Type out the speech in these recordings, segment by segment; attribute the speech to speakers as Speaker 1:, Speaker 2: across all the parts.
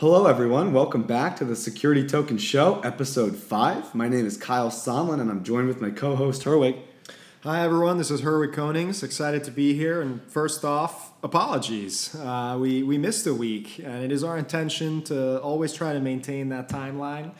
Speaker 1: Hello, everyone. Welcome back to the Security Token Show, episode five. My name is Kyle Sonlin, and I'm joined with my co-host Herwig.
Speaker 2: Hi, everyone. This is Herwig Konings. Excited to be here. And first off, apologies. Uh, we, we missed a week, and it is our intention to always try to maintain that timeline.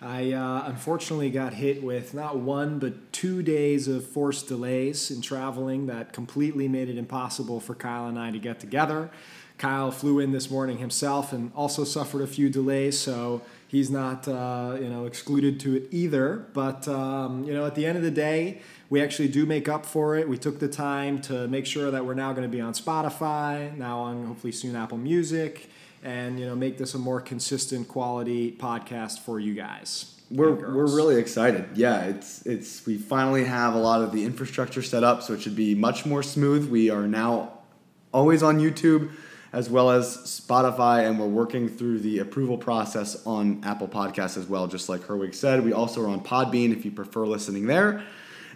Speaker 2: I uh, unfortunately got hit with not one, but two days of forced delays in traveling that completely made it impossible for Kyle and I to get together. Kyle flew in this morning himself and also suffered a few delays, so he's not uh, you know excluded to it either. But um, you know, at the end of the day, we actually do make up for it. We took the time to make sure that we're now going to be on Spotify, now on hopefully soon Apple Music, and you know make this a more consistent quality podcast for you guys.
Speaker 1: We're, we're really excited. Yeah, it's it's we finally have a lot of the infrastructure set up, so it should be much more smooth. We are now always on YouTube as well as Spotify, and we're working through the approval process on Apple Podcasts as well. Just like Herwig said, we also are on Podbean if you prefer listening there.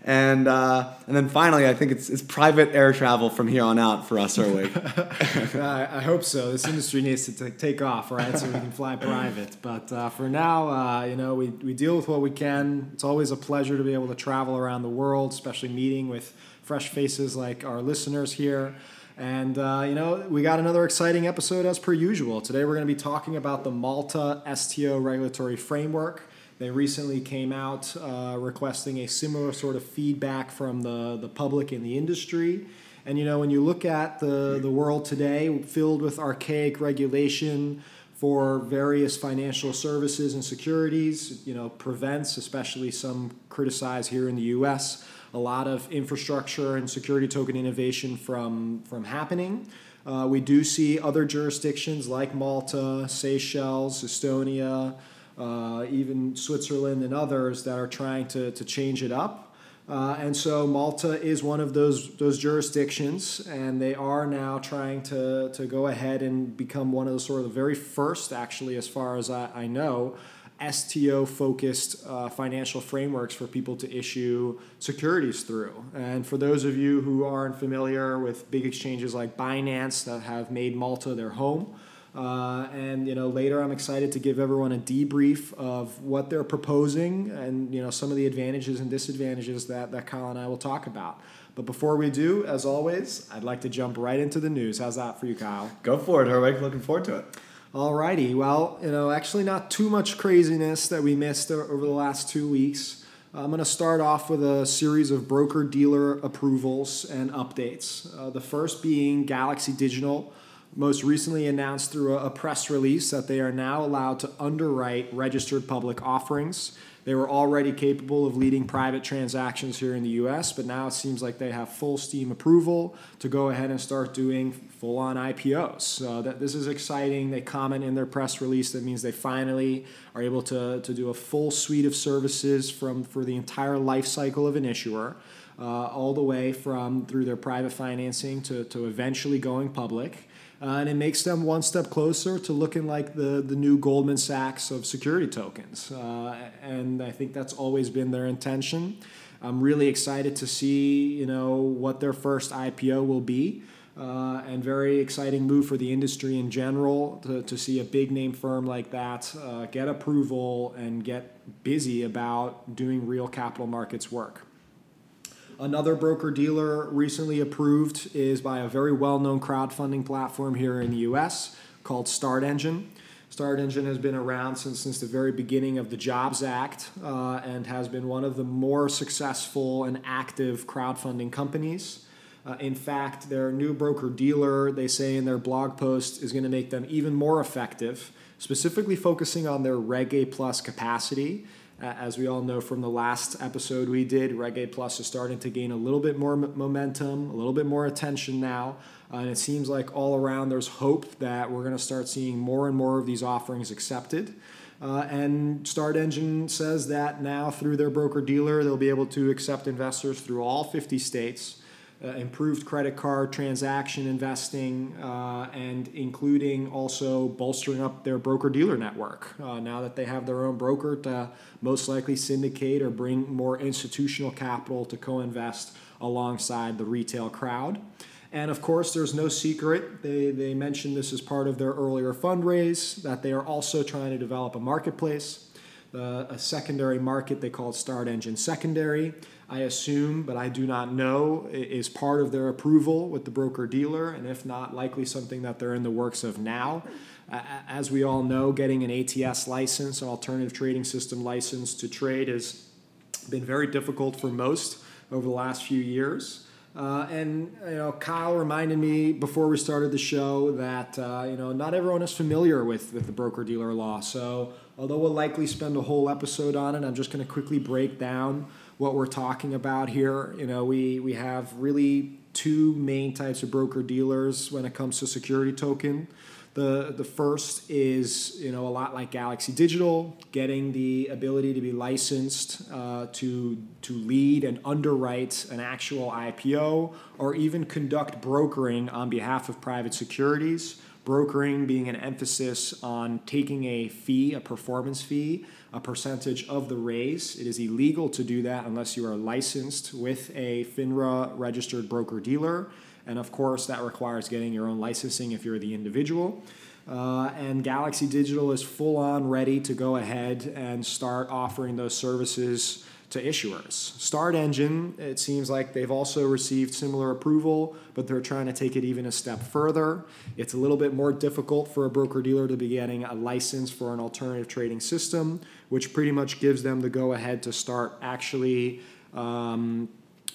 Speaker 1: And uh, and then finally, I think it's, it's private air travel from here on out for us, Herwig.
Speaker 2: I, I hope so. This industry needs to t- take off, right? So we can fly private. But uh, for now, uh, you know, we, we deal with what we can. It's always a pleasure to be able to travel around the world, especially meeting with fresh faces like our listeners here. And, uh, you know, we got another exciting episode as per usual. Today we're going to be talking about the Malta STO regulatory framework. They recently came out uh, requesting a similar sort of feedback from the, the public and the industry. And, you know, when you look at the, the world today filled with archaic regulation, for various financial services and securities, you know, prevents, especially some criticize here in the US, a lot of infrastructure and security token innovation from, from happening. Uh, we do see other jurisdictions like Malta, Seychelles, Estonia, uh, even Switzerland and others that are trying to, to change it up. Uh, and so Malta is one of those those jurisdictions, and they are now trying to, to go ahead and become one of the sort of the very first, actually, as far as I, I know, STO focused uh, financial frameworks for people to issue securities through. And for those of you who aren't familiar with big exchanges like Binance that have made Malta their home, uh, and you know later I'm excited to give everyone a debrief of what they're proposing and you know some of the advantages and disadvantages that, that Kyle and I will talk about. But before we do, as always, I'd like to jump right into the news. How's that for you, Kyle?
Speaker 1: Go for it, Herwig. Looking forward to it.
Speaker 2: Alrighty, well, you know, actually not too much craziness that we missed over the last two weeks. I'm going to start off with a series of broker dealer approvals and updates. Uh, the first being Galaxy Digital, most recently announced through a, a press release that they are now allowed to underwrite registered public offerings. They were already capable of leading private transactions here in the US, but now it seems like they have full steam approval to go ahead and start doing full on IPOs. So that this is exciting. They comment in their press release that means they finally are able to, to do a full suite of services from for the entire life cycle of an issuer. Uh, all the way from through their private financing to, to eventually going public. Uh, and it makes them one step closer to looking like the, the new Goldman Sachs of security tokens. Uh, and I think that's always been their intention. I'm really excited to see, you know, what their first IPO will be. Uh, and very exciting move for the industry in general to, to see a big name firm like that uh, get approval and get busy about doing real capital markets work. Another broker dealer recently approved is by a very well known crowdfunding platform here in the US called Start Engine. Start Engine has been around since, since the very beginning of the Jobs Act uh, and has been one of the more successful and active crowdfunding companies. Uh, in fact, their new broker dealer, they say in their blog post, is going to make them even more effective, specifically focusing on their Reg A Plus capacity as we all know from the last episode we did, Reg A Plus is starting to gain a little bit more momentum, a little bit more attention now. Uh, and it seems like all around there's hope that we're going to start seeing more and more of these offerings accepted. Uh, and Start Engine says that now through their broker dealer, they'll be able to accept investors through all 50 states uh, improved credit card transaction investing, uh, and including also bolstering up their broker dealer network. Uh, now that they have their own broker to most likely syndicate or bring more institutional capital to co invest alongside the retail crowd. And of course, there's no secret. They, they mentioned this as part of their earlier fundraise that they are also trying to develop a marketplace, uh, a secondary market they call Start Engine Secondary. I assume, but I do not know, is part of their approval with the broker dealer, and if not, likely something that they're in the works of now. As we all know, getting an ATS license, an alternative trading system license to trade, has been very difficult for most over the last few years. Uh, and you know, Kyle reminded me before we started the show that uh, you know not everyone is familiar with with the broker dealer law. So although we'll likely spend a whole episode on it, I'm just going to quickly break down what we're talking about here. You know, we we have really two main types of broker dealers when it comes to security token. The, the first is you know a lot like Galaxy Digital, getting the ability to be licensed uh, to to lead and underwrite an actual IPO or even conduct brokering on behalf of private securities. Brokering being an emphasis on taking a fee, a performance fee, a percentage of the raise. It is illegal to do that unless you are licensed with a FINRA registered broker dealer. And of course, that requires getting your own licensing if you're the individual. Uh, and Galaxy Digital is full on ready to go ahead and start offering those services to issuers. Start Engine, it seems like they've also received similar approval, but they're trying to take it even a step further. It's a little bit more difficult for a broker dealer to be getting a license for an alternative trading system, which pretty much gives them the go ahead to start actually um,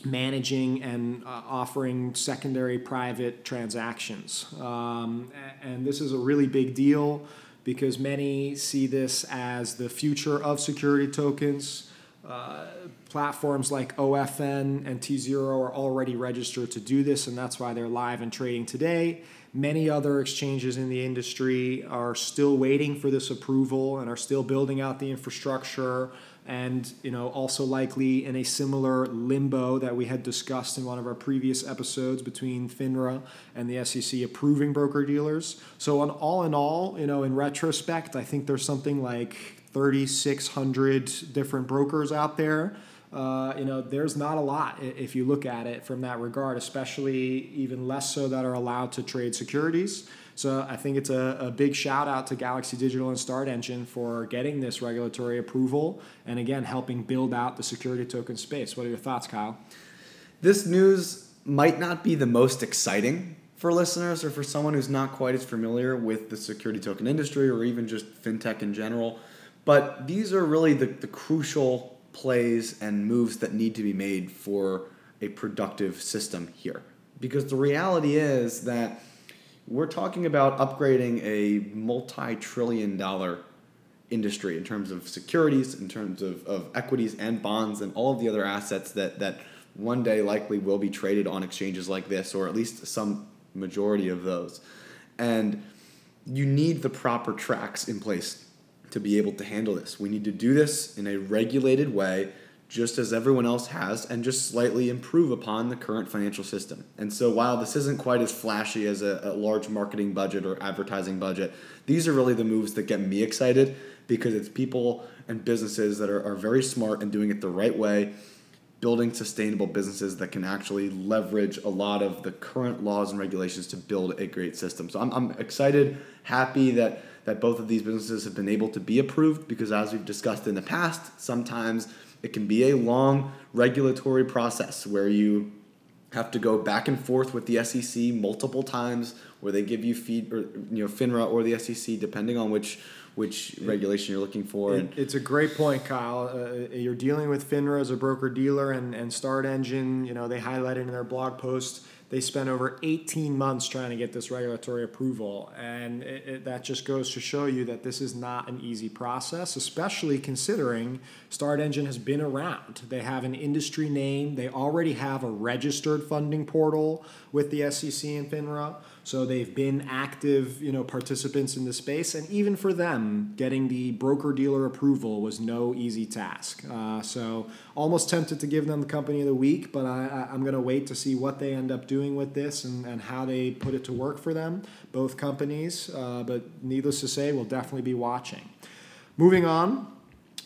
Speaker 2: managing and uh, offering secondary private transactions. Um, and this is a really big deal because many see this as the future of security tokens. Uh, platforms like OFN and tZERO are already registered to do this, and that's why they're live and trading today. Many other exchanges in the industry are still waiting for this approval and are still building out the infrastructure and you know also likely in a similar limbo that we had discussed in one of our previous episodes between FINRA and the SEC approving broker dealers. So on all in all, you know, in retrospect, I think there's something like 3,600 different brokers out there. Uh, you know, there's not a lot if you look at it from that regard, especially even less so that are allowed to trade securities. So I think it's a, a big shout out to Galaxy Digital and Start Engine for getting this regulatory approval and again helping build out the security token space. What are your thoughts, Kyle?
Speaker 1: This news might not be the most exciting for listeners or for someone who's not quite as familiar with the security token industry or even just fintech in general. But these are really the, the crucial plays and moves that need to be made for a productive system here. Because the reality is that we're talking about upgrading a multi trillion dollar industry in terms of securities, in terms of, of equities and bonds, and all of the other assets that, that one day likely will be traded on exchanges like this, or at least some majority of those. And you need the proper tracks in place to be able to handle this. We need to do this in a regulated way just as everyone else has, and just slightly improve upon the current financial system. And so, while this isn't quite as flashy as a, a, large marketing budget or advertising budget, these are really the moves that get me excited because it's people and businesses that are, are very smart and doing it the right way, building sustainable businesses that can actually leverage a lot of the current laws and regulations to build a great system. So, I'm, I'm excited, happy that. That both of these businesses have been able to be approved because, as we've discussed in the past, sometimes it can be a long regulatory process where you have to go back and forth with the SEC multiple times, where they give you feed or you know FINRA or the SEC, depending on which which regulation you're looking for.
Speaker 2: It, it's a great point, Kyle. Uh, you're dealing with FINRA as a broker dealer and, and Start Engine. You know they highlighted in their blog post they spent over 18 months trying to get this regulatory approval. And it, it, that just goes to show you that this is not an easy process, especially considering Start Engine has been around. They have an industry name, they already have a registered funding portal with the SEC and FINRA. So they've been active, you know, participants in the space, and even for them, getting the broker dealer approval was no easy task. Uh, so almost tempted to give them the company of the week, but I, am going to wait to see what they end up doing with this and, and how they put it to work for them, both companies. Uh, but needless to say, we'll definitely be watching. Moving on,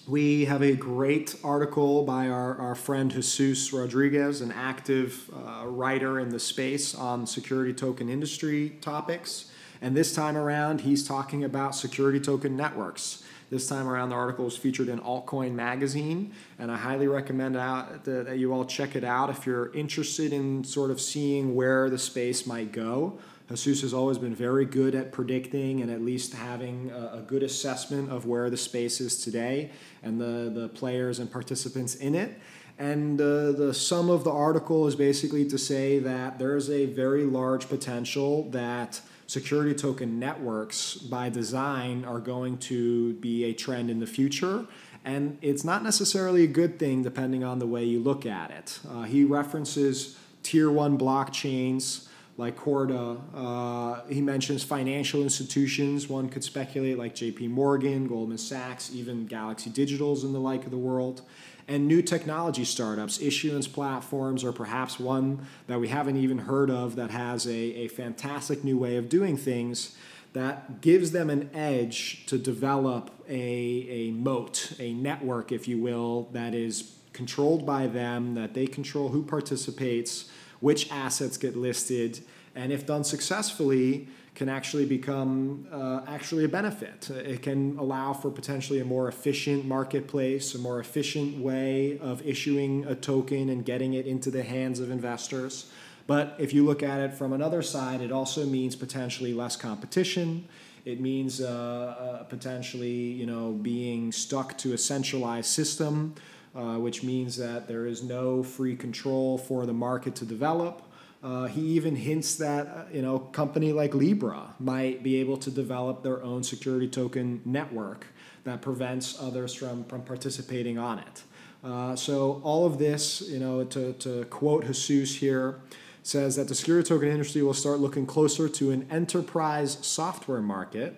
Speaker 2: We have a great article by our, our friend Jesus Rodriguez, an active uh, writer in the space on security token industry topics. And this time around, he's talking about security token networks. This time around, the article is featured in Altcoin Magazine, and I highly recommend out, that you all check it out if you're interested in sort of seeing where the space might go. Jesus has always been very good at predicting and at least having a, a, good assessment of where the space is today and the, the players and participants in it. And uh, the sum of the article is basically to say that there is a very large potential that security token networks by design are going to be a trend in the future. And it's not necessarily a good thing depending on the way you look at it. Uh, he references tier one blockchains like Corda. Uh, he mentions financial institutions. One could speculate like JP Morgan, Goldman Sachs, even Galaxy Digitals and the like of the world and new technology startups, issuance platforms, or perhaps one that we haven't even heard of that has a, a fantastic new way of doing things that gives them an edge to develop a, a moat, a network, if you will, that is controlled by them, that they control who participates, which assets get listed, and if done successfully, can actually become uh, actually a benefit. It can allow for potentially a more efficient marketplace, a more efficient way of issuing a token and getting it into the hands of investors. But if you look at it from another side, it also means potentially less competition. It means uh, uh, potentially, you know, being stuck to a centralized system, uh, which means that there is no free control for the market to develop. Uh, he even hints that uh, you know company like Libra might be able to develop their own security token network that prevents others from, from participating on it. Uh, so all of this, you know, to, to quote Jesus here, says that the security token industry will start looking closer to an enterprise software market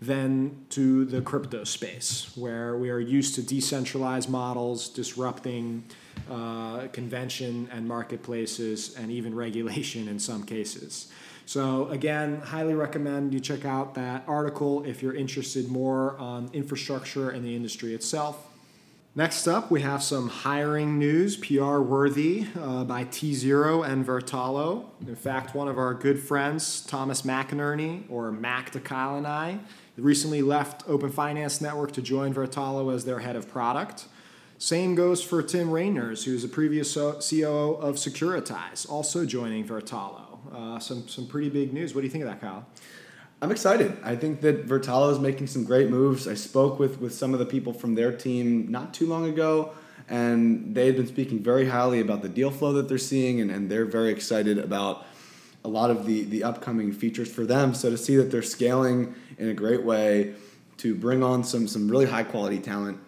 Speaker 2: than to the crypto space, where we are used to decentralized models disrupting uh, convention and marketplaces and even regulation in some cases. So, again, highly recommend you check out that article if you're interested more on infrastructure and the industry itself. Next up, we have some hiring news, PR worthy, uh, by tZERO and Vertalo. In fact, one of our good friends, Thomas McInerney, or Mac to Kyle and I, recently left Open Finance Network to join Vertalo as their head of product. Same goes for Tim Rainers, who's a previous COO of Securitize, also joining Vertalo. Uh, some, some pretty big news. What do you think of that, Kyle?
Speaker 1: I'm excited. I think that Vertalo is making some great moves. I spoke with, with some of the people from their team not too long ago, and they had been speaking very highly about the deal flow that they're seeing, and, and they're very excited about a lot of the, the upcoming features for them. So to see that they're scaling in a great way to bring on some, some really high quality talent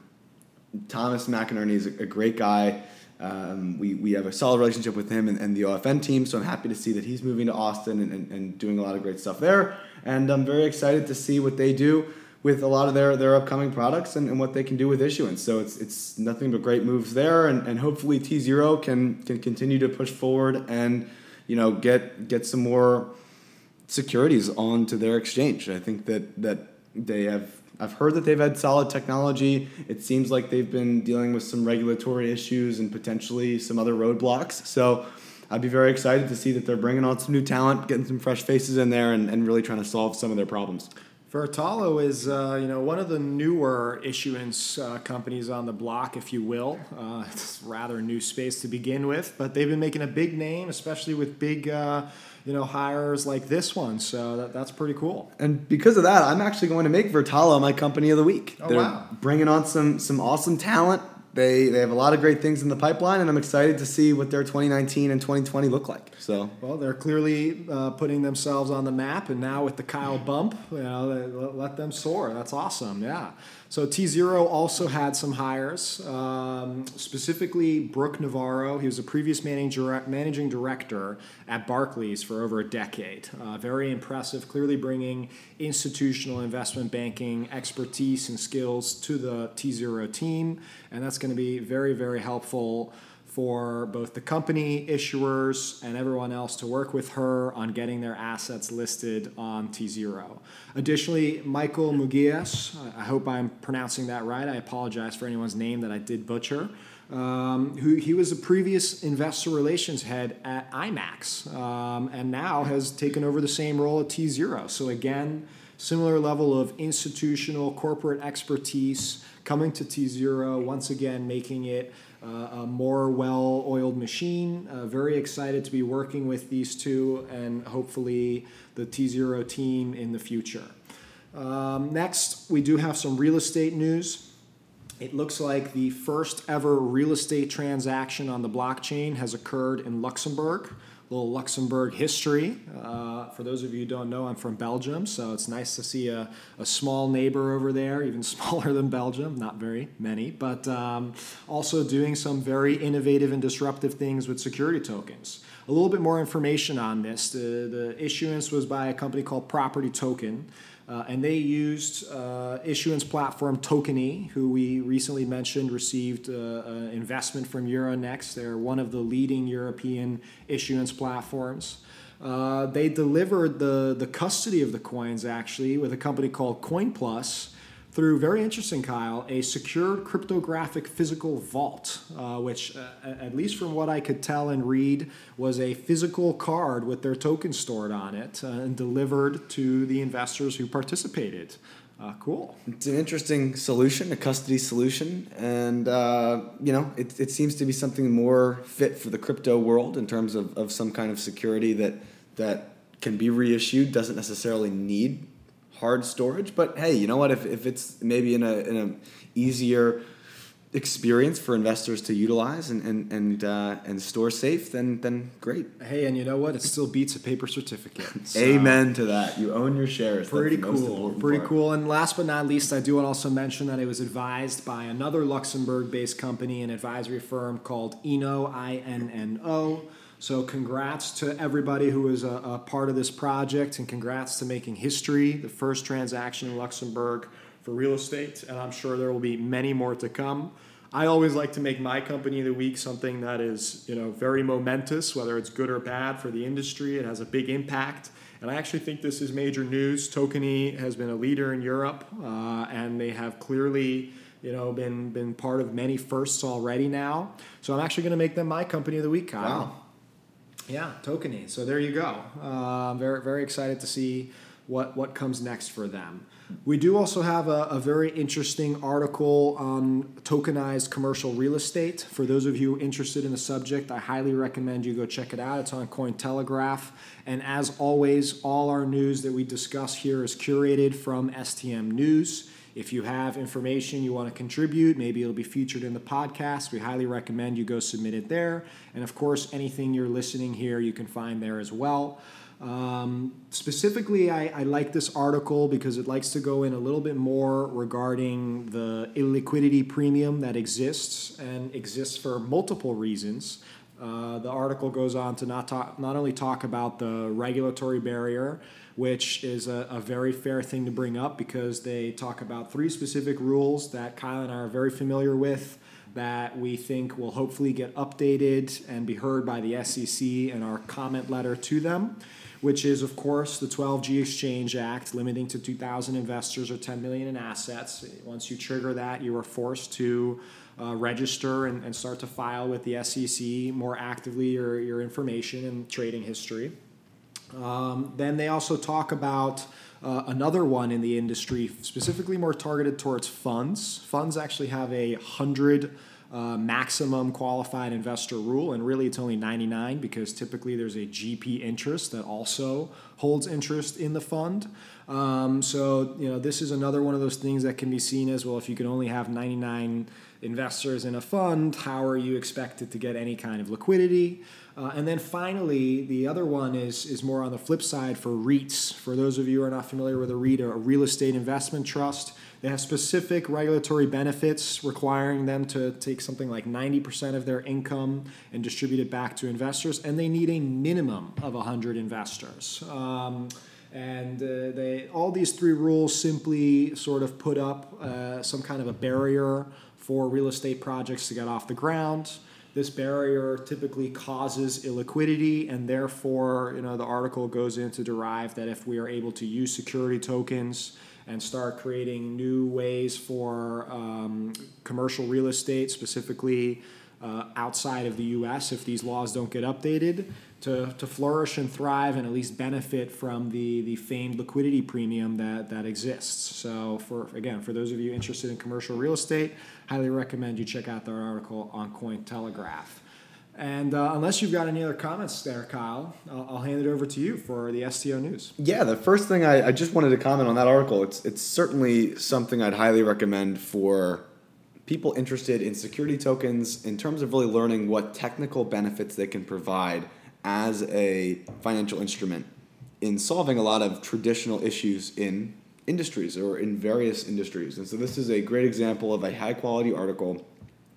Speaker 1: Thomas McInerney is a, a great guy. Um, we, we have a solid relationship with him and, and, the OFN team, so I'm happy to see that he's moving to Austin and, and, and, doing a lot of great stuff there. And I'm very excited to see what they do with a lot of their, their upcoming products and, and what they can do with issuance. So it's, it's nothing but great moves there, and, and hopefully tZERO can, can continue to push forward and you know get get some more securities onto their exchange. I think that that they have I've heard that they've had solid technology. It seems like they've been dealing with some regulatory issues and potentially some other roadblocks. So I'd be very excited to see that they're bringing on some new talent, getting some fresh faces in there, and, and really trying to solve some of their problems.
Speaker 2: Vertalo is, uh, you know, one of the newer issuance uh, companies on the block, if you will. Uh, it's rather new space to begin with, but they've been making a big name, especially with big uh, you know hires like this one. So that, that's pretty cool.
Speaker 1: And because of that, I'm actually going to make Vertalo my company of the week.
Speaker 2: Oh, They're wow.
Speaker 1: bringing on some some awesome talent. They they have a lot of great things in the pipeline, and I'm excited to see what their 2019 and 2020 look like. So
Speaker 2: well, they're clearly uh, putting themselves on the map, and now with the Kyle bump, you know, let them soar. That's awesome. Yeah. So T0 also had some hires, um, specifically Brooke Navarro. He was a previous managing director at Barclays for over a decade. Uh, very impressive, clearly bringing institutional investment banking expertise and skills to the T0 team, and that's going to be very, very helpful for both the company, issuers, and everyone else to work with her on getting their assets listed on T Zero. Additionally, Michael Mugias, I hope I'm pronouncing that right. I apologize for anyone's name that I did butcher. Um, who he was a previous investor relations head at IMAX, um, and now has taken over the same role at T Zero. So again, similar level of institutional corporate expertise coming to T Zero once again, making it a more well oiled machine. Uh, very excited to be working with these two and hopefully the T Zero team in the future. Um, next, we do have some real estate news. It looks like the first ever real estate transaction on the blockchain has occurred in Luxembourg little Luxembourg history. Uh, for those of you who don't know, I'm from Belgium, so it's nice to see a, a small neighbor over there, even smaller than Belgium, not very many, but um, also doing some very innovative and disruptive things with security tokens. A little bit more information on this. The, the issuance was by a company called Property Token. Uh, and they used uh, issuance platform Tokeny, who we recently mentioned received uh, an investment from Euronext. They're one of the leading European issuance platforms. Uh, they delivered the, the custody of the coins actually with a company called CoinPlus through very interesting, Kyle, a secured cryptographic physical vault, uh, which, uh, at least from what I could tell and read, was a physical card with their token stored on it uh, and delivered to the investors who participated. Uh, cool.
Speaker 1: It's an interesting solution, a custody solution, and uh, you know it, it seems to be something more fit for the crypto world in terms of, of some kind of security that that can be reissued, doesn't necessarily need hard storage. But hey, you know what? If, if it's maybe in a in a easier experience for investors to utilize and and and, uh, and store safe, then then great.
Speaker 2: Hey, and you know what? It still beats a paper certificate.
Speaker 1: So Amen to that. You own your shares.
Speaker 2: Pretty cool. Pretty part. cool. And last but not least, I do want to also mention that it was advised by another Luxembourg-based company, an advisory firm called Inno I N N O. So, congrats to everybody who was a, a, part of this project, and congrats to making history, the first transaction in Luxembourg for real estate. And I'm sure there will be many more to come. I always like to make my company of the week something that is, you know, very momentous, whether it's good or bad for the industry. It has a big impact. And I actually think this is major news. Tokeny has been a leader in Europe, uh, and they have clearly you know, been been part of many firsts already now. So I'm actually going to make them my company of the week, Kyle.
Speaker 1: Wow.
Speaker 2: Yeah, Tokeny. So there you go. Uh, very very excited to see what what comes next for them. We do also have a, a, very interesting article on tokenized commercial real estate. For those of you interested in the subject, I highly recommend you go check it out. It's on Cointelegraph. And as always, all our news that we discuss here is curated from STM News. If you have information you want to contribute, maybe it'll be featured in the podcast. We highly recommend you go submit it there. And of course, anything you're listening here, you can find there as well. Um, specifically, I, I, like this article because it likes to go in a little bit more regarding the illiquidity premium that exists and exists for multiple reasons. Uh, the article goes on to not talk, not only talk about the regulatory barrier, which is a, a, very fair thing to bring up because they talk about three specific rules that Kyle and I are very familiar with that we think will hopefully get updated and be heard by the SEC in our comment letter to them, which is, of course, the 12G Exchange Act limiting to 2,000 investors or 10 million in assets. Once you trigger that, you are forced to uh, register and, and start to file with the SEC more actively your, your information and trading history. Um, then they also talk about uh, another one in the industry, specifically more targeted towards funds. Funds actually have a hundred uh, maximum qualified investor rule, and really it's only 99 because typically there's a GP interest that also holds interest in the fund. Um, so you know this is another one of those things that can be seen as well. If you can only have 99 investors in a fund, how are you expected to get any kind of liquidity? Uh, and then finally, the other one is, is more on the flip side for REITs. For those of you who are not familiar with a REIT, a real estate investment trust, they have specific regulatory benefits requiring them to take something like 90% of their income and distribute it back to investors, and they need a minimum of 100 investors. Um, and uh, they, all these three rules simply sort of put up uh, some kind of a barrier for real estate projects to get off the ground. This barrier typically causes illiquidity, and therefore, you know, the article goes in to derive that if we are able to use security tokens and start creating new ways for um, commercial real estate, specifically uh, outside of the US, if these laws don't get updated, to, to flourish and thrive and at least benefit from the, the famed liquidity premium that, that exists. So, for again, for those of you interested in commercial real estate, highly recommend you check out their article on Cointelegraph. And uh, unless you've got any other comments there, Kyle, I'll, I'll, hand it over to you for the STO news.
Speaker 1: Yeah, the first thing I, I just wanted to comment on that article. It's it's certainly something I'd highly recommend for people interested in security tokens in terms of really learning what technical benefits they can provide as a financial instrument in solving a lot of traditional issues in industries or in various industries. And so this is a great example of a high quality article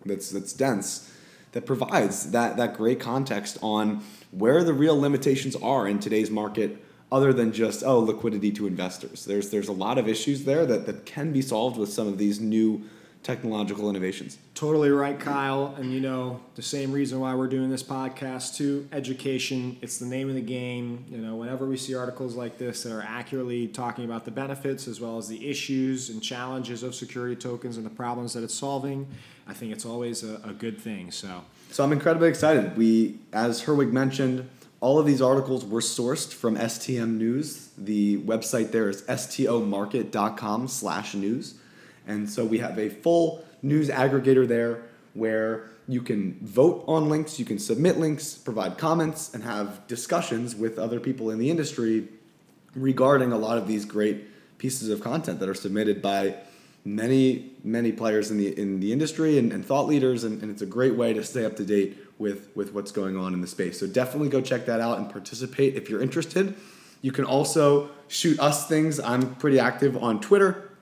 Speaker 1: that's that's dense that provides that that great context on where the real limitations are in today's market other than just oh liquidity to investors. There's there's a lot of issues there that, that can be solved with some of these new technological innovations.
Speaker 2: Totally right, Kyle. And you know, the same reason why we're doing this podcast too, education, it's the name of the game. You know, whenever we see articles like this that are accurately talking about the benefits as well as the issues and challenges of security tokens and the problems that it's solving, I think it's always a, a good thing. So
Speaker 1: So I'm incredibly excited. We as Herwig mentioned, all of these articles were sourced from STM News. The website there is stomarket.com slash news. And so we have a full news aggregator there where you can vote on links, you can submit links, provide comments, and have discussions with other people in the industry regarding a lot of these great pieces of content that are submitted by many, many players in the in the industry and, and thought leaders, and, and it's a great way to stay up to date with with what's going on in the space. So definitely go check that out and participate if you're interested. You can also shoot us things. I'm pretty active on Twitter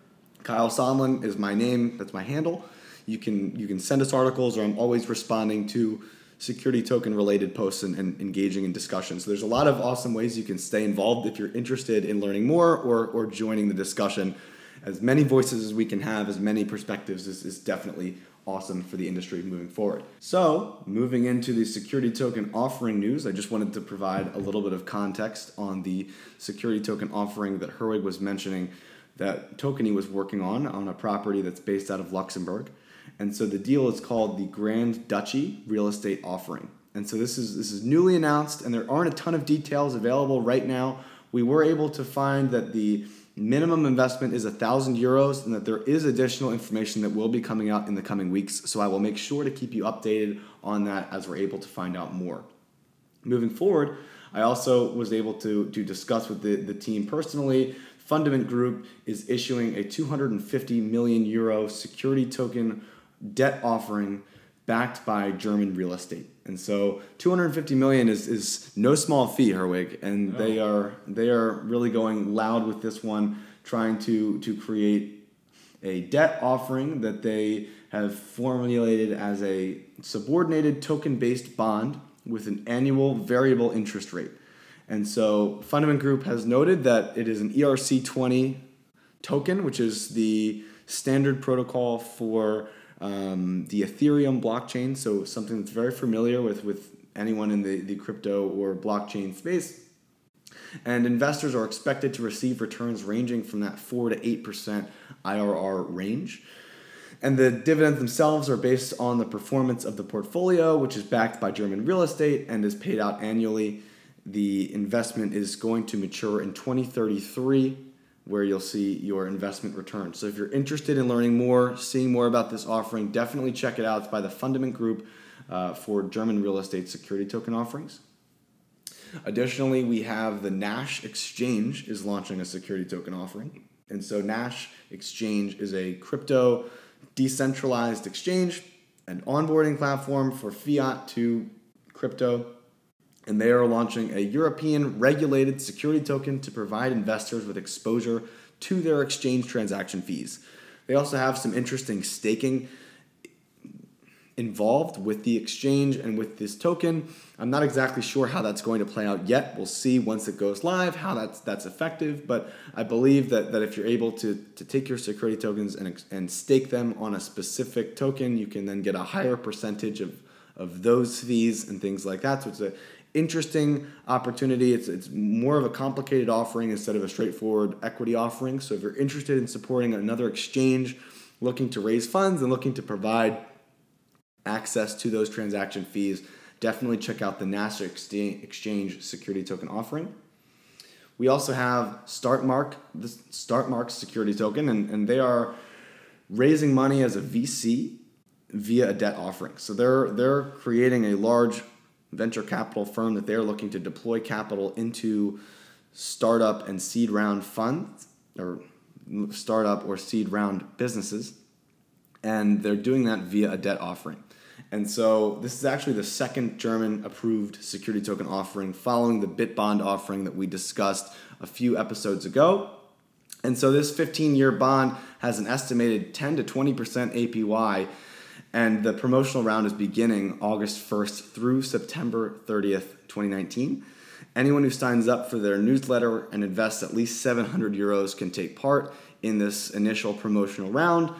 Speaker 1: Kyle Sonlin is my name. That's my handle. You can you can send us articles, or I'm always responding to security token related posts and, and, engaging in discussions. So there's a lot of awesome ways you can stay involved if you're interested in learning more or or joining the discussion. As many voices as we can have, as many perspectives is, is definitely awesome for the industry moving forward. So, moving into the security token offering news, I just wanted to provide a little bit of context on the security token offering that Herwig was mentioning that Tokeny was working on on a property that's based out of Luxembourg. And so the deal is called the Grand Duchy Real Estate Offering. And so this is this is newly announced and there aren't a ton of details available right now. We were able to find that the minimum investment is a thousand euros and that there is additional information that will be coming out in the coming weeks. So I will make sure to keep you updated on that as we're able to find out more. Moving forward, I also was able to, to discuss with the, the team personally Fundament Group is issuing a 250 million euro security token debt offering backed by German real estate. And so 250 million is, is no small fee, Herwig, and they are they are really going loud with this one, trying to to create a debt offering that they have formulated as a subordinated token-based bond with an annual variable interest rate. And so Fundament Group has noted that it is an ERC20 token, which is the standard protocol for um, the Ethereum blockchain. So something that's very familiar with, with anyone in the, the crypto or blockchain space. And investors are expected to receive returns ranging from that 4 to 8% IRR range. And the dividends themselves are based on the performance of the portfolio, which is backed by German real estate and is paid out annually the investment is going to mature in 2033 where you'll see your investment return. So if you're interested in learning more, seeing more about this offering, definitely check it out. It's by the Fundament Group uh, for German real estate security token offerings. Additionally, we have the Nash Exchange is launching a security token offering. And so Nash Exchange is a crypto decentralized exchange and onboarding platform for fiat to crypto and they are launching a European regulated security token to provide investors with exposure to their exchange transaction fees. They also have some interesting staking involved with the exchange and with this token. I'm not exactly sure how that's going to play out yet. We'll see once it goes live how that's that's effective. But I believe that, that if you're able to, to take your security tokens and, and stake them on a specific token, you can then get a higher percentage of of those fees and things like that. So it's a interesting opportunity. It's it's more of a complicated offering instead of a straightforward equity offering. So if you're interested in supporting another exchange looking to raise funds and looking to provide access to those transaction fees, definitely check out the Nasdaq Exchange Security Token offering. We also have Startmark, the Startmark security token, and, and they are raising money as a VC via a debt offering. So they're they're creating a large venture capital firm that they're looking to deploy capital into startup and seed round funds or startup or seed round businesses. And they're doing that via a debt offering. And so this is actually the second German approved security token offering following the Bitbond offering that we discussed a few episodes ago. And so this 15 year bond has an estimated 10 to 20% APY and the promotional round is beginning August 1st through September 30th, 2019. Anyone who signs up for their newsletter and invests at least 700 euros can take part in this initial promotional round.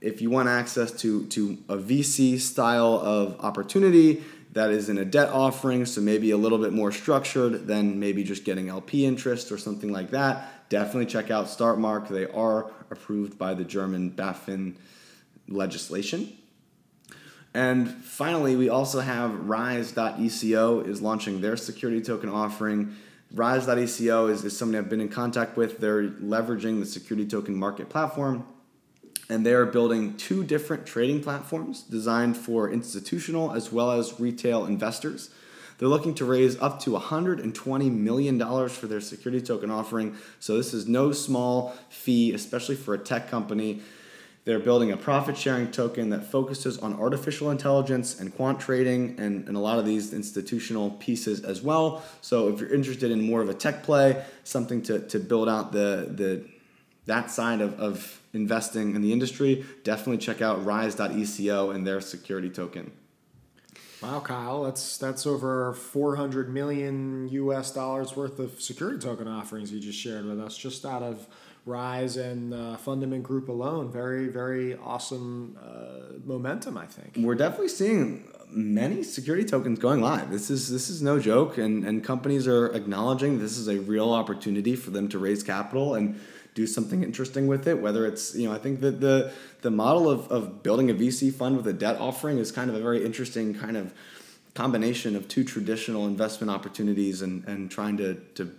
Speaker 1: If you want access to, to a VC style of opportunity that is in a debt offering, so maybe a little bit more structured than maybe just getting LP interest or something like that, definitely check out Startmark. They are approved by the German BaFin legislation. And finally, we also have Rise.eco is launching their security token offering. Rise.eco is, is somebody I've been in contact with. They're leveraging the security token market platform. And they are building two different trading platforms designed for institutional as well as retail investors. They're looking to raise up to $120 million for their security token offering. So, this is no small fee, especially for a tech company. They're building a profit sharing token that focuses on artificial intelligence and quant trading and, and a lot of these institutional pieces as well. So if you're interested in more of a tech play, something to, to build out the, the that side of, of investing in the industry, definitely check out rise.eco and their security token.
Speaker 2: Wow, Kyle, that's that's over 400 million US dollars worth of security token offerings you just shared with us just out of Rise and uh, Fundament Group alone. Very, very awesome uh, momentum, I think.
Speaker 1: We're definitely seeing many security tokens going live. This is this is no joke, and and companies are acknowledging this is a real opportunity for them to raise capital and do something interesting with it. Whether it's you know, I think that the the model of of building a VC fund with a debt offering is kind of a very interesting kind of combination of two traditional investment opportunities and and trying to to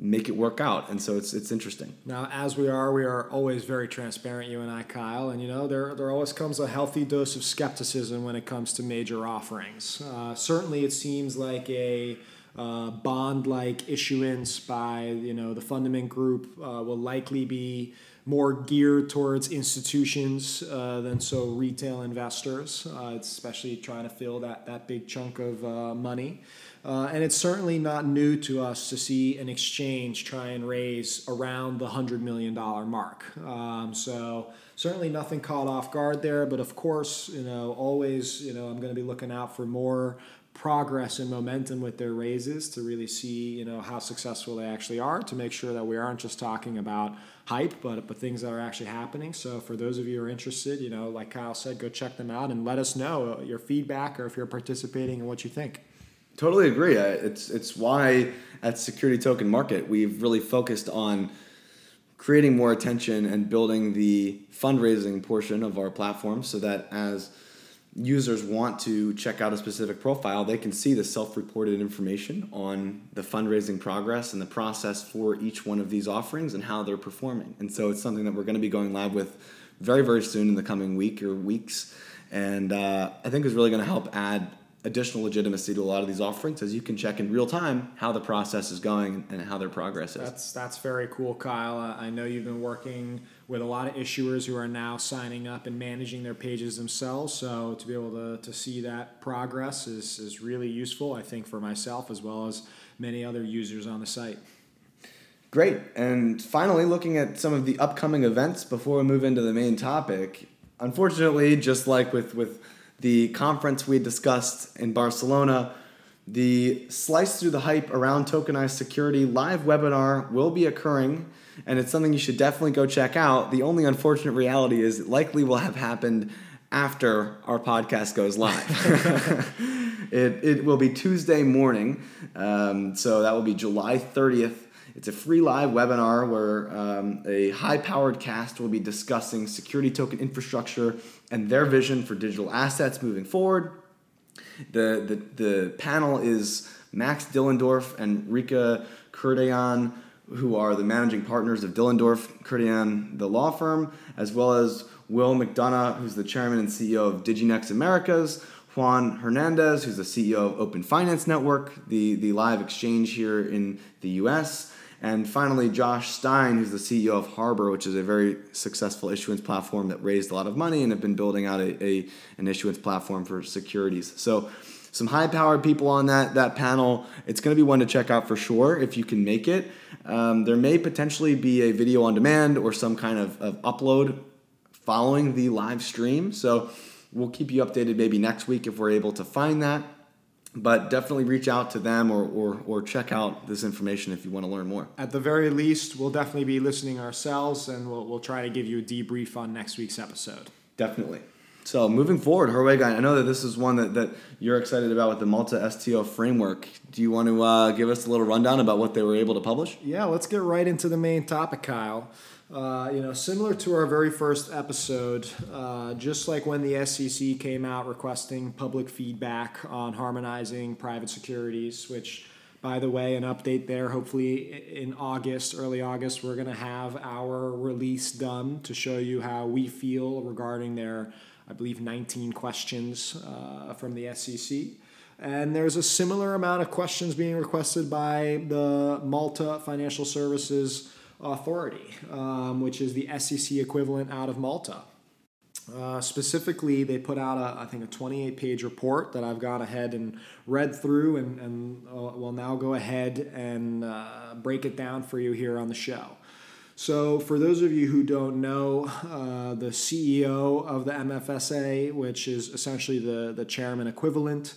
Speaker 1: make it work out. And so it's it's interesting.
Speaker 2: Now, as we are, we are always very transparent, you and I, Kyle. And you know, there there always comes a healthy dose of skepticism when it comes to major offerings. Uh, certainly, it seems like a uh, bond-like issuance by you know the Fundament Group uh, will likely be more geared towards institutions uh, than so retail investors. Uh, especially trying to fill that that big chunk of uh, money. Uh, and it's certainly not new to us to see an exchange try and raise around the $100 million mark. Um, so certainly nothing caught off guard there, but of course, you know, always, you know, I'm going to be looking out for more progress and momentum with their raises to really see, you know, how successful they actually are to make sure that we aren't just talking about hype, but but things that are actually happening. So for those of you who are interested, you know, like Kyle said, go check them out and let us know your feedback or if you're participating and what you think.
Speaker 1: Totally agree. It's it's why at Security Token Market we've really focused on creating more attention and building the fundraising portion of our platform so that as users want to check out a specific profile, they can see the self-reported information on the fundraising progress and the process for each one of these offerings and how they're performing. And so it's something that we're going to be going live with very very soon in the coming week or weeks, and uh, I think is really going to help add additional legitimacy to a lot of these offerings as you can check in real time how the process is going and how their progress is.
Speaker 2: That's that's very cool, Kyle. Uh, I know you've been working with a lot of issuers who are now signing up and managing their pages themselves. So to be able to, to see that progress is, is really useful, I think, for myself as well as many other users on the site.
Speaker 1: Great. And finally, looking at some of the upcoming events before we move into the main topic, unfortunately, just like with, with the conference we discussed in Barcelona. The Slice Through the Hype around tokenized security live webinar will be occurring, and it's something you should definitely go check out. The only unfortunate reality is it likely will have happened after our podcast goes live. it, it will be Tuesday morning, um, so that will be July 30th. It's a free live webinar where um, a high powered cast will be discussing security token infrastructure and their vision for digital assets moving forward. The, the, the panel is Max Dilendorf and Rika Khurdayan, who are the managing partners of Dilendorf Khurdayan, the law firm, as well as Will McDonough, who's the chairman and CEO of DigiNext Americas, Juan Hernandez, who's the CEO of Open Finance Network, the, the live exchange here in the US, and finally Josh Stein, who's the CEO of Harbor, which is a very successful issuance platform that raised a lot of money and have been building out a, a an issuance platform for securities. So some high powered people on that that panel. It's going to be one to check out for sure if you can make it. Um, there may potentially be a video on demand or some kind of, of upload following the live stream. So we'll keep you updated maybe next week if we're able to find that. But definitely reach out to them or, or, or check out this information if you want to learn more.
Speaker 2: At the very least, we'll definitely be listening ourselves and we'll, we'll try to give you a debrief on next week's episode.
Speaker 1: Definitely. So moving forward, Herwig, I know that this is one that, that you're excited about with the Malta STO framework. Do you want to uh, give us a little rundown about what they were able to publish?
Speaker 2: Yeah, let's get right into the main topic, Kyle. Uh, you know, similar to our very first episode, uh, just like when the SEC came out requesting public feedback on harmonizing private securities, which, by the way, an update there. Hopefully, in August, early August, we're going to have our release done to show you how we feel regarding their, I believe, 19 questions uh, from the SEC. And there's a similar amount of questions being requested by the Malta Financial Services Authority, um, which is the SEC equivalent out of Malta. Uh, specifically, they put out, a, I think, a 28 page report that I've gone ahead and read through and, and uh, will now go ahead and uh, break it down for you here on the show. So, for those of you who don't know, uh, the CEO of the MFSA, which is essentially the, the chairman equivalent,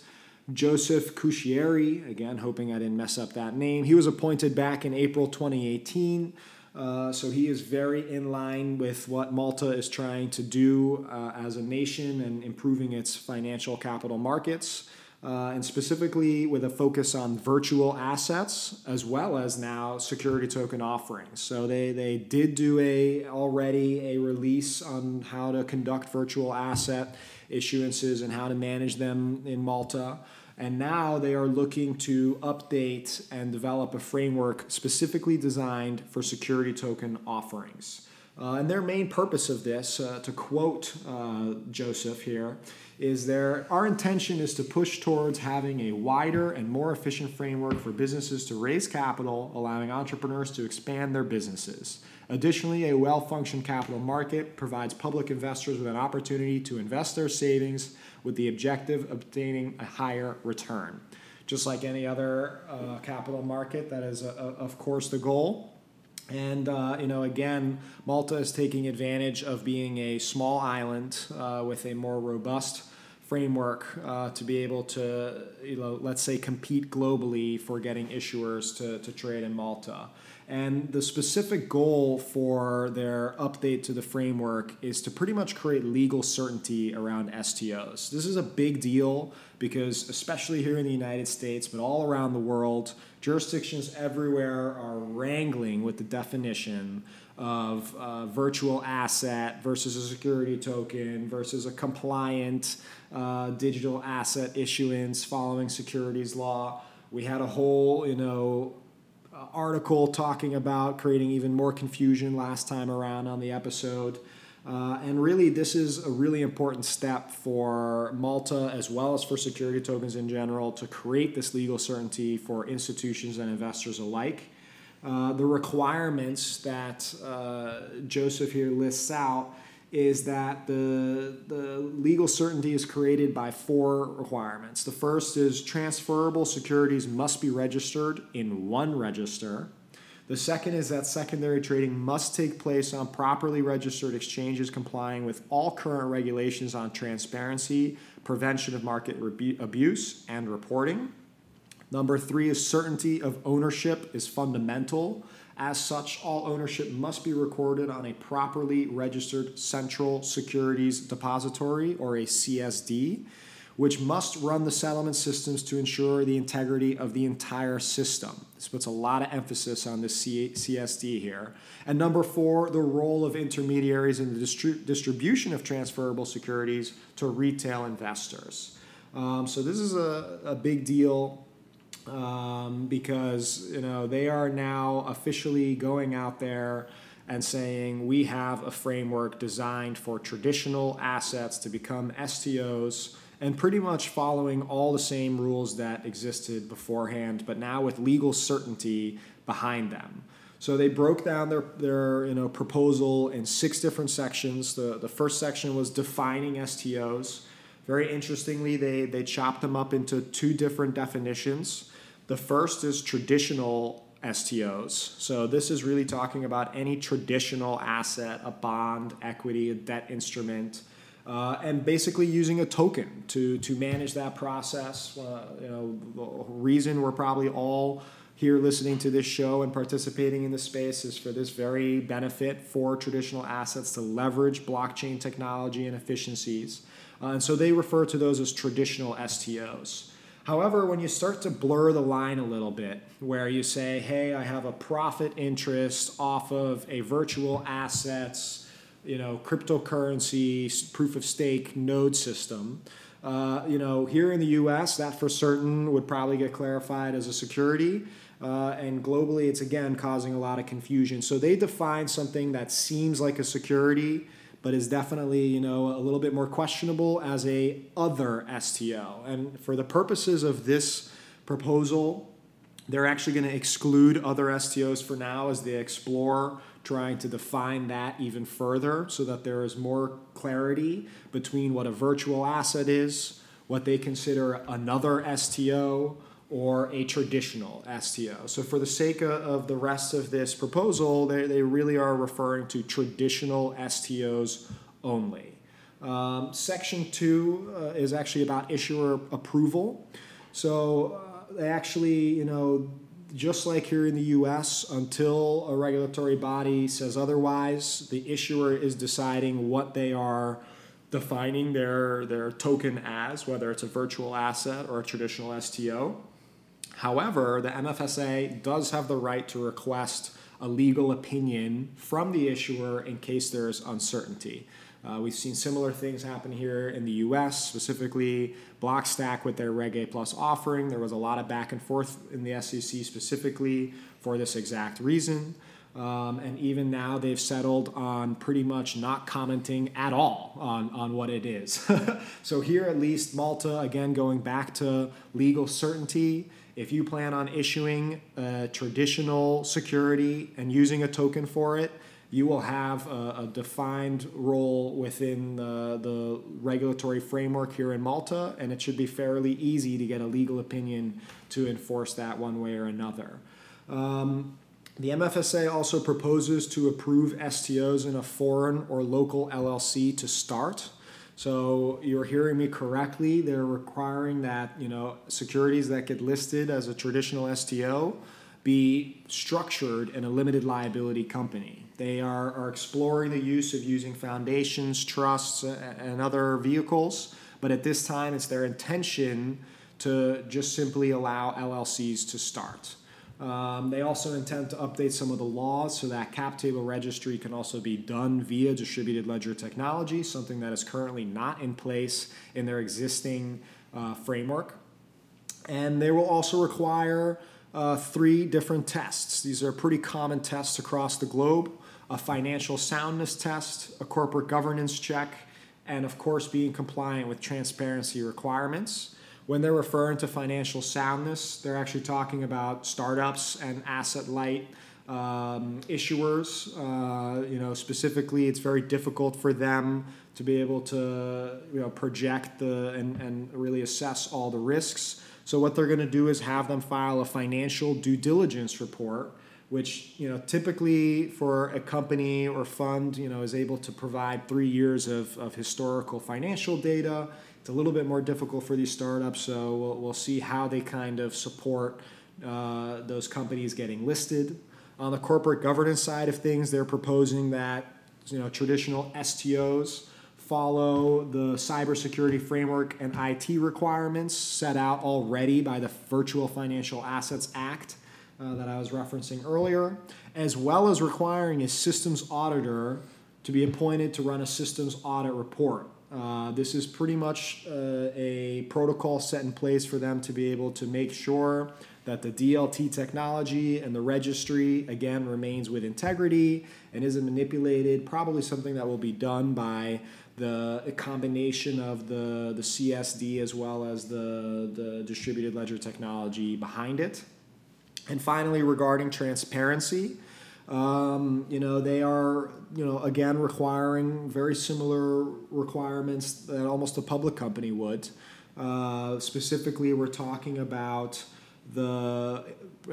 Speaker 2: Joseph Cuschieri, again, hoping I didn't mess up that name, he was appointed back in April 2018. Uh, so he is very in line with what Malta is trying to do uh, as a nation and improving its financial capital markets. Uh, and specifically with a focus on virtual assets as well as now security token offerings. So they, they did do a already a release on how to conduct virtual asset issuances and how to manage them in Malta. And now they are looking to update and develop a framework specifically designed for security token offerings. Uh, and their main purpose of this, uh, to quote uh, Joseph here, is there our intention is to push towards having a wider and more efficient framework for businesses to raise capital, allowing entrepreneurs to expand their businesses. Additionally, a well functioned capital market provides public investors with an opportunity to invest their savings with the objective of obtaining a higher return. Just like any other uh, capital market, that is, a, a, of course, the goal. And, uh, you know, again, Malta is taking advantage of being a small island uh, with a more robust framework uh, to be able to, you know, let's say compete globally for getting issuers to, to trade in Malta. And the specific goal for their update to the framework is to pretty much create legal certainty around STOs. This is a big deal because, especially here in the United States, but all around the world, jurisdictions everywhere are wrangling with the definition of uh, virtual asset versus a security token versus a compliant uh, digital asset issuance following securities law. We had a whole, you know, uh, article talking about creating even more confusion last time around on the episode. Uh, and really, this is a really important step for Malta as well as for security tokens in general to create this legal certainty for institutions and investors alike. Uh, the requirements that uh, Joseph here lists out is that the, the legal certainty is created by four requirements. The first is transferable securities must be registered in one register. The second is that secondary trading must take place on properly registered exchanges complying with all current regulations on transparency, prevention of market abuse, and reporting. Number three is certainty of ownership is fundamental As such, all ownership must be recorded on a properly registered central securities depository or a CSD, which must run the settlement systems to ensure the integrity of the entire system. This puts a lot of emphasis on the CSD here. And number four, the role of intermediaries in the distri- distribution of transferable securities to retail investors. Um, so this is a, a big deal um, because you know they are now officially going out there and saying we have a framework designed for traditional assets to become STOs and pretty much following all the same rules that existed beforehand, but now with legal certainty behind them. So they broke down their, their you know, proposal in six different sections. The, the first section was defining STOs. Very interestingly, they, they chopped them up into two different definitions. The first is traditional STOs. So this is really talking about any traditional asset, a bond, equity, a debt instrument, uh, and basically using a token to, to manage that process. Uh, you know, the reason we're probably all here listening to this show and participating in the space is for this very benefit for traditional assets to leverage blockchain technology and efficiencies. Uh, and so they refer to those as traditional STOs. However, when you start to blur the line a little bit, where you say, hey, I have a profit interest off of a virtual assets, you know, cryptocurrency, proof of stake node system, uh, you know, here in the US, that for certain would probably get clarified as a security. Uh, and globally, it's again causing a lot of confusion. So they define something that seems like a security but is definitely you know a little bit more questionable as a other STO. And for the purposes of this proposal, they're actually going to exclude other STOs for now as they explore trying to define that even further so that there is more clarity between what a virtual asset is, what they consider another STO, or a traditional STO. So, for the sake of the rest of this proposal, they, they really are referring to traditional STOs only. Um, section two uh, is actually about issuer approval. So, uh, they actually, you know, just like here in the US, until a regulatory body says otherwise, the issuer is deciding what they are defining their, their token as, whether it's a virtual asset or a traditional STO. However, the MFSA does have the right to request a legal opinion from the issuer in case there's uncertainty. Uh, we've seen similar things happen here in the US, specifically Blockstack with their Reg A Plus offering. There was a lot of back and forth in the SEC specifically for this exact reason. Um, and even now, they've settled on pretty much not commenting at all on, on what it is. so, here at least, Malta, again, going back to legal certainty, if you plan on issuing a traditional security and using a token for it, you will have a, a, defined role within the, the regulatory framework here in Malta, and it should be fairly easy to get a legal opinion to enforce that one way or another. Um, the MFSA also proposes to approve STOs in a foreign or local LLC to start. So you're hearing me correctly. They're requiring that you know securities that get listed as a traditional STO be structured in a limited liability company. They are, are exploring the use of using foundations, trusts, and other vehicles, but at this time it's their intention to just simply allow LLCs to start. Um, they also intend to update some of the laws so that cap table registry can also be done via distributed ledger technology, something that is currently not in place in their existing uh, framework. And they will also require uh, three different tests. These are pretty common tests across the globe a financial soundness test, a corporate governance check, and of course, being compliant with transparency requirements. When they're referring to financial soundness, they're actually talking about startups and asset light um, issuers. Uh, you know, specifically, it's very difficult for them to be able to you know project the and, and really assess all the risks. So what they're going to do is have them file a financial due diligence report, which you know typically for a company or fund you know is able to provide three years of, of historical financial data it's a little bit more difficult for these startups, so we'll, we'll see how they kind of support uh, those companies getting listed. On the corporate governance side of things, they're proposing that you know traditional STOs follow the cybersecurity framework and IT requirements set out already by the Virtual Financial Assets Act uh, that I was referencing earlier, as well as requiring a systems auditor to be appointed to run a systems audit report. Uh, this is pretty much uh, a protocol set in place for them to be able to make sure that the DLT technology and the registry, again, remains with integrity and isn't manipulated. Probably something that will be done by the combination of the, the CSD as well as the, the distributed ledger technology behind it. And finally, regarding transparency, um, you know, they are, you know, again requiring very similar requirements that almost a public company would. Uh, specifically, we're talking about the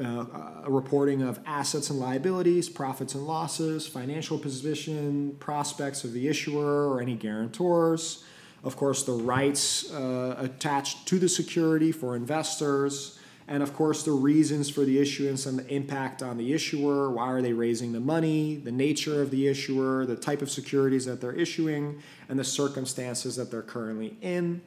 Speaker 2: uh, reporting of assets and liabilities, profits and losses, financial position, prospects of the issuer or any guarantors. Of course, the rights uh, attached to the security for investors and of course the reasons for the issuance and the impact on the issuer. Why are they raising the money? The nature of the issuer the type of securities that they're issuing and the circumstances that they're currently in.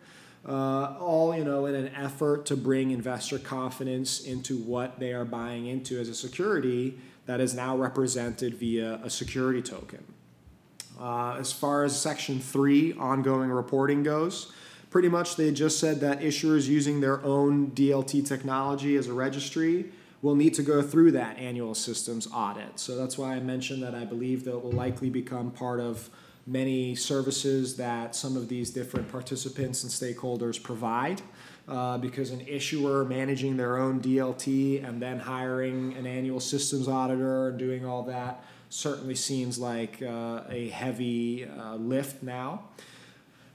Speaker 2: Uh, all you know in an effort to bring investor confidence into what they are buying into as a security that is now represented via a security token. Uh, as far as section 3 ongoing reporting goes pretty much they just said that issuers using their own DLT technology as a registry will need to go through that annual systems audit. So that's why I mentioned that I believe that it will likely become part of many services that some of these different participants and stakeholders provide. Uh, because an issuer managing their own DLT and then hiring an annual systems auditor and doing all that certainly seems like uh, a heavy uh, lift now.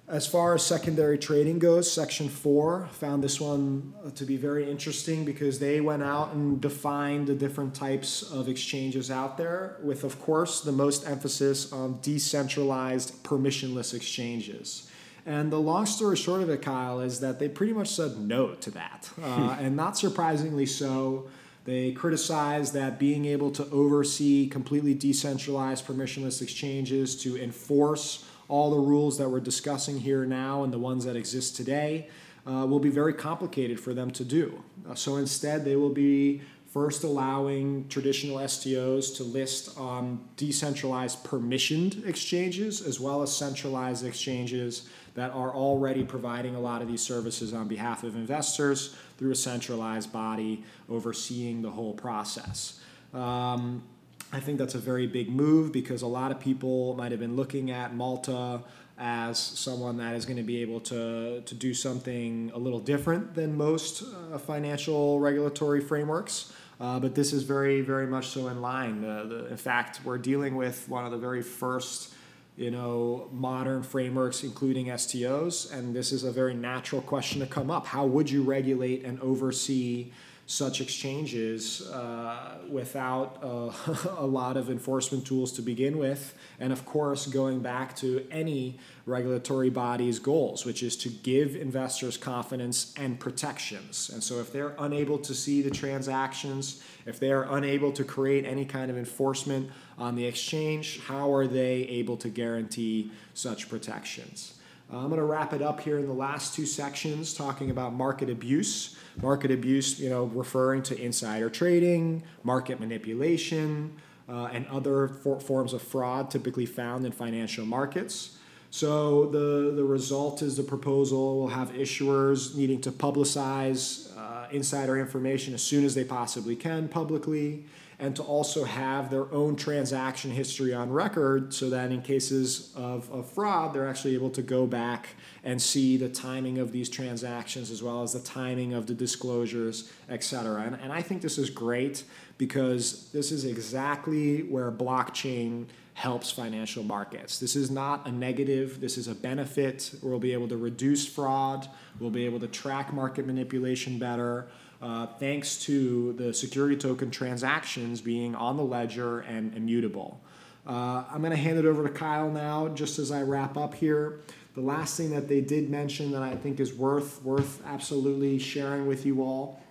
Speaker 2: As far as secondary trading goes, Section 4 found this one uh, to be very interesting because they went out and defined the different types of exchanges out there, with, of course, the most emphasis on decentralized, permissionless exchanges. And the long story short of it, Kyle, is that they pretty much said no to that. Uh, and not surprisingly so. They criticized that being able to oversee completely decentralized, permissionless exchanges to enforce all the rules that we're discussing here now and the ones that exist today uh, will be very complicated for them to do. Uh, so instead, they will be first allowing traditional STOs to list on decentralized permissioned exchanges as well as centralized exchanges that are already providing a lot of these services on behalf of investors through a centralized body overseeing the whole process. Um, I think that's a very big move because a lot of people might have been looking at Malta as someone that is going to be able to, to do something a little different than most uh, financial regulatory frameworks. Uh, but this is very, very much so in line. The, in fact, we're dealing with one of the very first, you know, modern frameworks, including STOs, and this is a very natural question to come up. How would you regulate and oversee such exchanges uh, without uh, a lot of enforcement tools to begin with. And of course, going back to any regulatory body's goals, which is to give investors confidence and protections. And so, if they're unable to see the transactions, if they are unable to create any kind of enforcement on the exchange, how are they able to guarantee such protections? Uh, I'm going to wrap it up here in the last two sections talking about market abuse. Market abuse, you know, referring to insider trading, market manipulation, uh, and other for- forms of fraud typically found in financial markets. So the, the result is the proposal will have issuers needing to publicize uh, insider information as soon as they possibly can publicly and to also have their own transaction history on record so that in cases of, of fraud, they're actually able to go back and see the timing of these transactions as well as the timing of the disclosures, et cetera. And, and I think this is great because this is exactly where blockchain helps financial markets. This is not a negative, this is a benefit. We'll be able to reduce fraud, we'll be able to track market manipulation better uh, thanks to the security token transactions being on the ledger and immutable. Uh, I'm going to hand it over to Kyle now, just as I wrap up here. The last thing that they did mention that I think is worth worth absolutely sharing with you all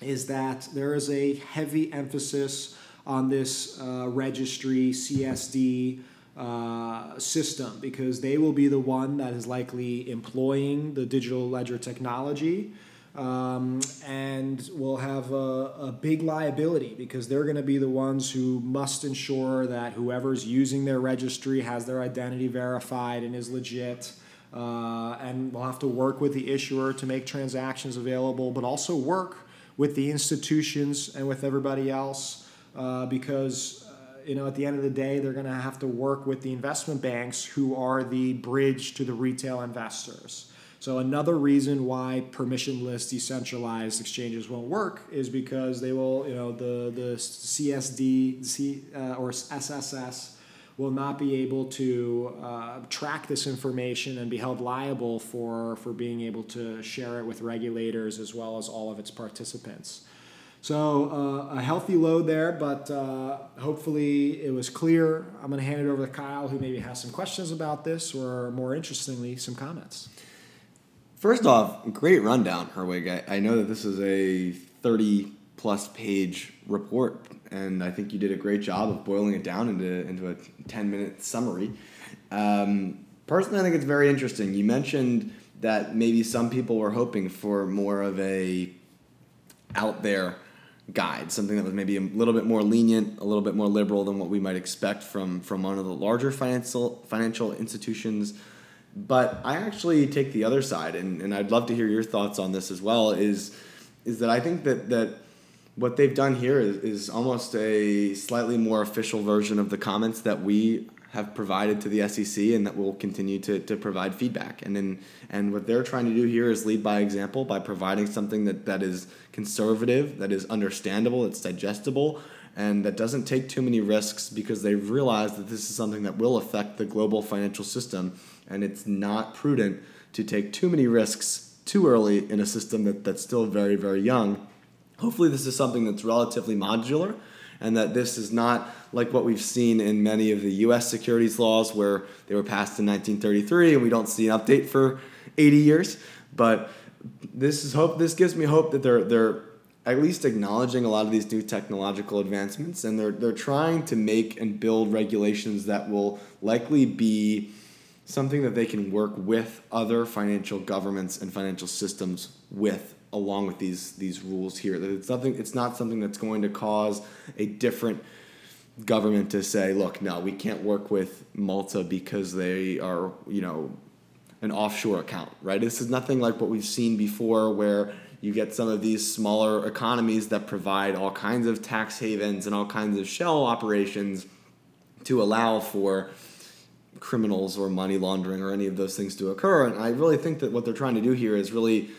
Speaker 2: is that there is a heavy emphasis on this uh, registry CSD uh, system because they will be the one that is likely employing the digital ledger technology um, and will have a, a big liability because they're going to be the ones who must ensure that whoever's using their registry has their identity verified and is legit. Uh, and we'll have to work with the issuer to make transactions available, but also work with the institutions and with everybody else uh, because you know, at the end of the day, they're going to have to work with the investment banks who are the bridge to the retail investors. So another reason why permissionless decentralized exchanges won't work is because they will, you know, the the CSD C, uh, or SSS will not be able to uh, track this information and be held liable for for being able to share it with regulators as well as all of its participants. So uh, a healthy load there, but uh, hopefully it was clear. I'm going to hand it over to Kyle, who maybe has some questions about this, or more interestingly, some comments.
Speaker 1: First off, great rundown, Herwig. I, I know that this is a 30 plus page report, and I think you did a great job of boiling it down into, into a 10 minute summary. Um, personally, I think it's very interesting. You mentioned that maybe some people were hoping for more of a out there guide, something that was maybe a little bit more lenient, a little bit more liberal than what we might expect from from one of the larger financial financial institutions. But I actually take the other side, and, and I'd love to hear your thoughts on this as well. Is is that I think that that what they've done here is, is almost a slightly more official version of the comments that we have provided to the SEC and that will continue to, to provide feedback. And in, and what they're trying to do here is lead by example by providing something that, that is conservative, that is understandable, that's digestible, and that doesn't take too many risks because they've realized that this is something that will affect the global financial system and it's not prudent to take too many risks too early in a system that, that's still very, very young. Hopefully this is something that's relatively modular and that this is not like what we've seen in many of the US securities laws where they were passed in 1933 and we don't see an update for 80 years. But this is hope this gives me hope that they're they're at least acknowledging a lot of these new technological advancements and they're they're trying to make and build regulations that will likely be something that they can work with other financial governments and financial systems with along with these these rules here. That it's nothing. It's not something that's going to cause a different government to say, look, no, we can't work with Malta because they are, you know, an offshore account, right? This is nothing like what we've seen before where you get some of these smaller economies that provide all kinds of tax havens and all kinds of shell operations to allow for criminals or money laundering or any of those things to occur. And I really think that what they're trying to do here is really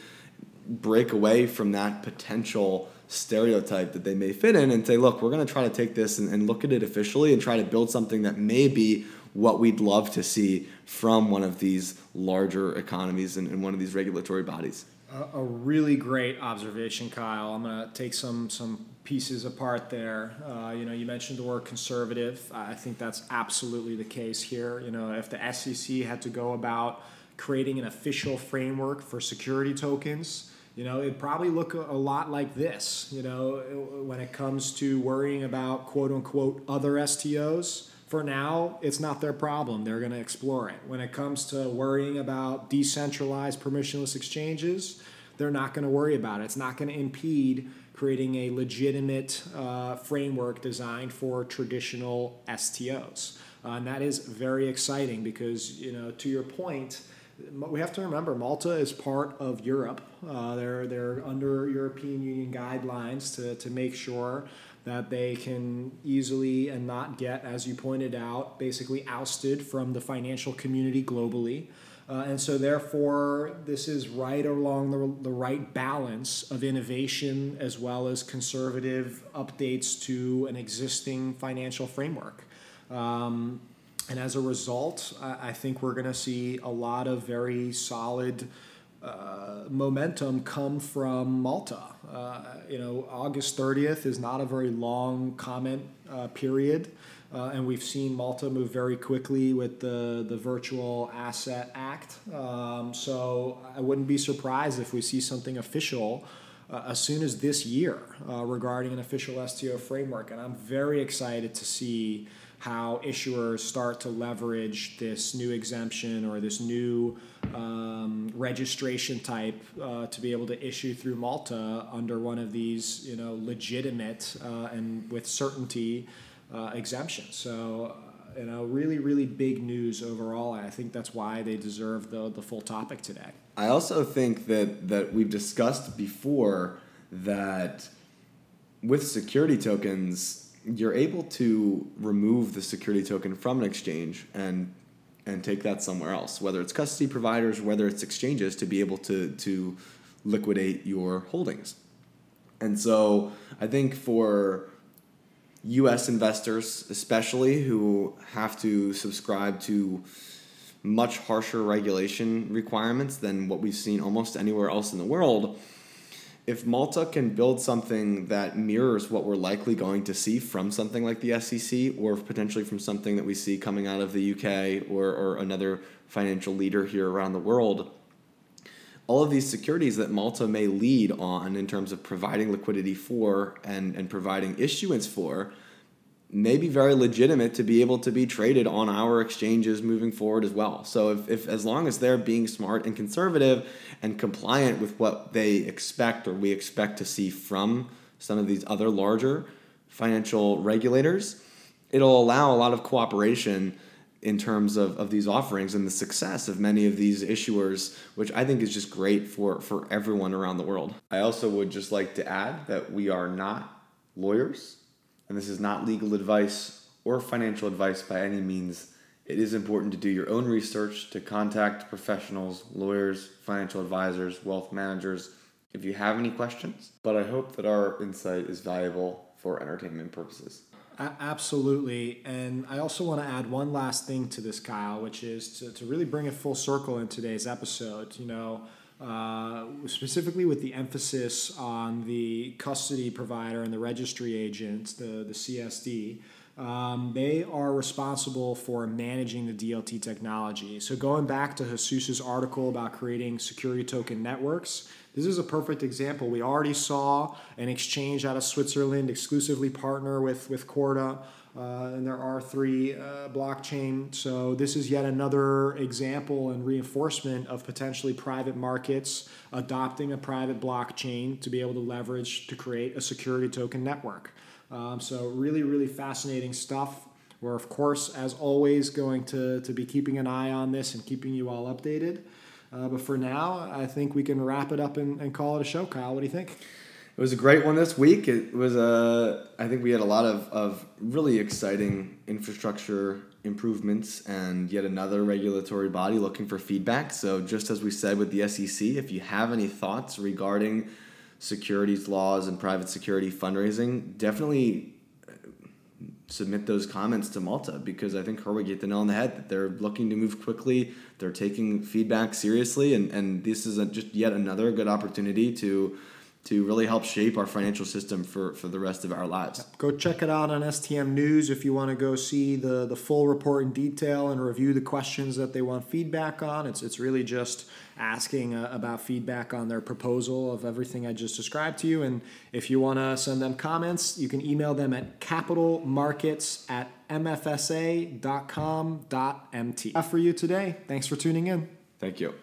Speaker 1: break away from that potential stereotype that they may fit in and say, look, we're going to try to take this and, and, look at it officially and try to build something that may be what we'd love to see from one of these larger economies and, and one of these regulatory bodies.
Speaker 2: A, a really great observation, Kyle. I'm going to take some some pieces apart there. Uh, you know, you mentioned the word conservative. I think that's absolutely the case here. You know, if the SEC had to go about creating an official framework for security tokens, you know, it'd probably look a, lot like this, you know, when it comes to worrying about quote unquote other STOs. For now, it's not their problem. They're going to explore it. When it comes to worrying about decentralized permissionless exchanges, they're not going to worry about it. It's not going to impede creating a legitimate uh, framework designed for traditional STOs. Uh, and that is very exciting because, you know, to your point, we have to remember Malta is part of Europe. Uh, they're they're under European Union guidelines to to make sure that they can easily and not get, as you pointed out, basically ousted from the financial community globally. Uh, and so, therefore, this is right along the, the right balance of innovation as well as conservative updates to an existing financial framework. Um, and as a result, I, I think we're going to see a lot of very solid uh, momentum come from Malta. Uh, you know, August 30th is not a very long comment uh, period. Uh, and we've seen Malta move very quickly with the, the Virtual Asset Act. Um, so I wouldn't be surprised if we see something official uh, as soon as this year uh, regarding an official STO framework. And I'm very excited to see how issuers start to leverage this new exemption or this new um, registration type uh, to be able to issue through Malta under one of these, you know, legitimate uh, and with certainty uh, exemptions. So, uh, you know, really, really big news overall. I think that's why they deserve the, the full topic today.
Speaker 1: I also think that that we've discussed before that with security tokens, you're able to remove the security token from an exchange and and take that somewhere else, whether it's custody providers, whether it's exchanges, to be able to to liquidate your holdings. And so I think for U.S. investors, especially who have to subscribe to much harsher regulation requirements than what we've seen almost anywhere else in the world. If Malta can build something that mirrors what we're likely going to see from something like the SEC, or potentially from something that we see coming out of the UK or, or another financial leader here around the world, all of these securities that Malta may lead on in terms of providing liquidity for and, and providing issuance for may be very legitimate to be able to be traded on our exchanges moving forward as well. So if, if as long as they're being smart and conservative and compliant with what they expect or we expect to see from some of these other larger financial regulators, it'll allow a lot of cooperation in terms of, of these offerings and the success of many of these issuers, which I think is just great for, for everyone around the world. I also would just like to add that we are not lawyers and this is not legal advice or financial advice by any means. It is important to do your own research, to contact professionals, lawyers, financial advisors, wealth managers if you have any questions. But I hope that our insight is valuable for entertainment purposes.
Speaker 2: Absolutely. And I also want to add one last thing to this, Kyle, which is to, to really bring it full circle in today's episode. You know, uh, specifically with the emphasis on the custody provider and the registry agent, the, the CSD. Um, they are responsible for managing the DLT technology. So, going back to Jesus's article about creating security token networks, this is a perfect example. We already saw an exchange out of Switzerland exclusively partner with, with Corda uh, and there are three uh, blockchain. So this is yet another example and reinforcement of potentially private markets adopting a private blockchain to be able to leverage to create a security token network. Um, so really, really fascinating stuff. We're of course, as always, going to, to be keeping an eye on this and keeping you all updated. Uh, but for now, I think we can wrap it up and, and call it a show. Kyle, what do you think?
Speaker 1: it was a great one this week. It was a, I think we had a lot of, of really exciting infrastructure improvements and yet another regulatory body looking for feedback. So, just as we said with the SEC, if you have any thoughts regarding securities laws and private security fundraising, definitely uh, submit those comments to Malta because I think Herwig hit the nail on the head that they're looking to move quickly. They're taking feedback seriously, and, and this is a, just yet another good opportunity to to really help shape our financial system for, for the rest of our lives.
Speaker 2: Go check it out on STM News if you want to go see the, the full report in detail and review the questions that they want feedback on. It's, it's really just asking uh, about feedback on their proposal of everything I just described to you. And if you want to send them comments, you can email them at capitalmarkets at mfsa.com.mt. For you today, thanks for tuning in.
Speaker 1: Thank you.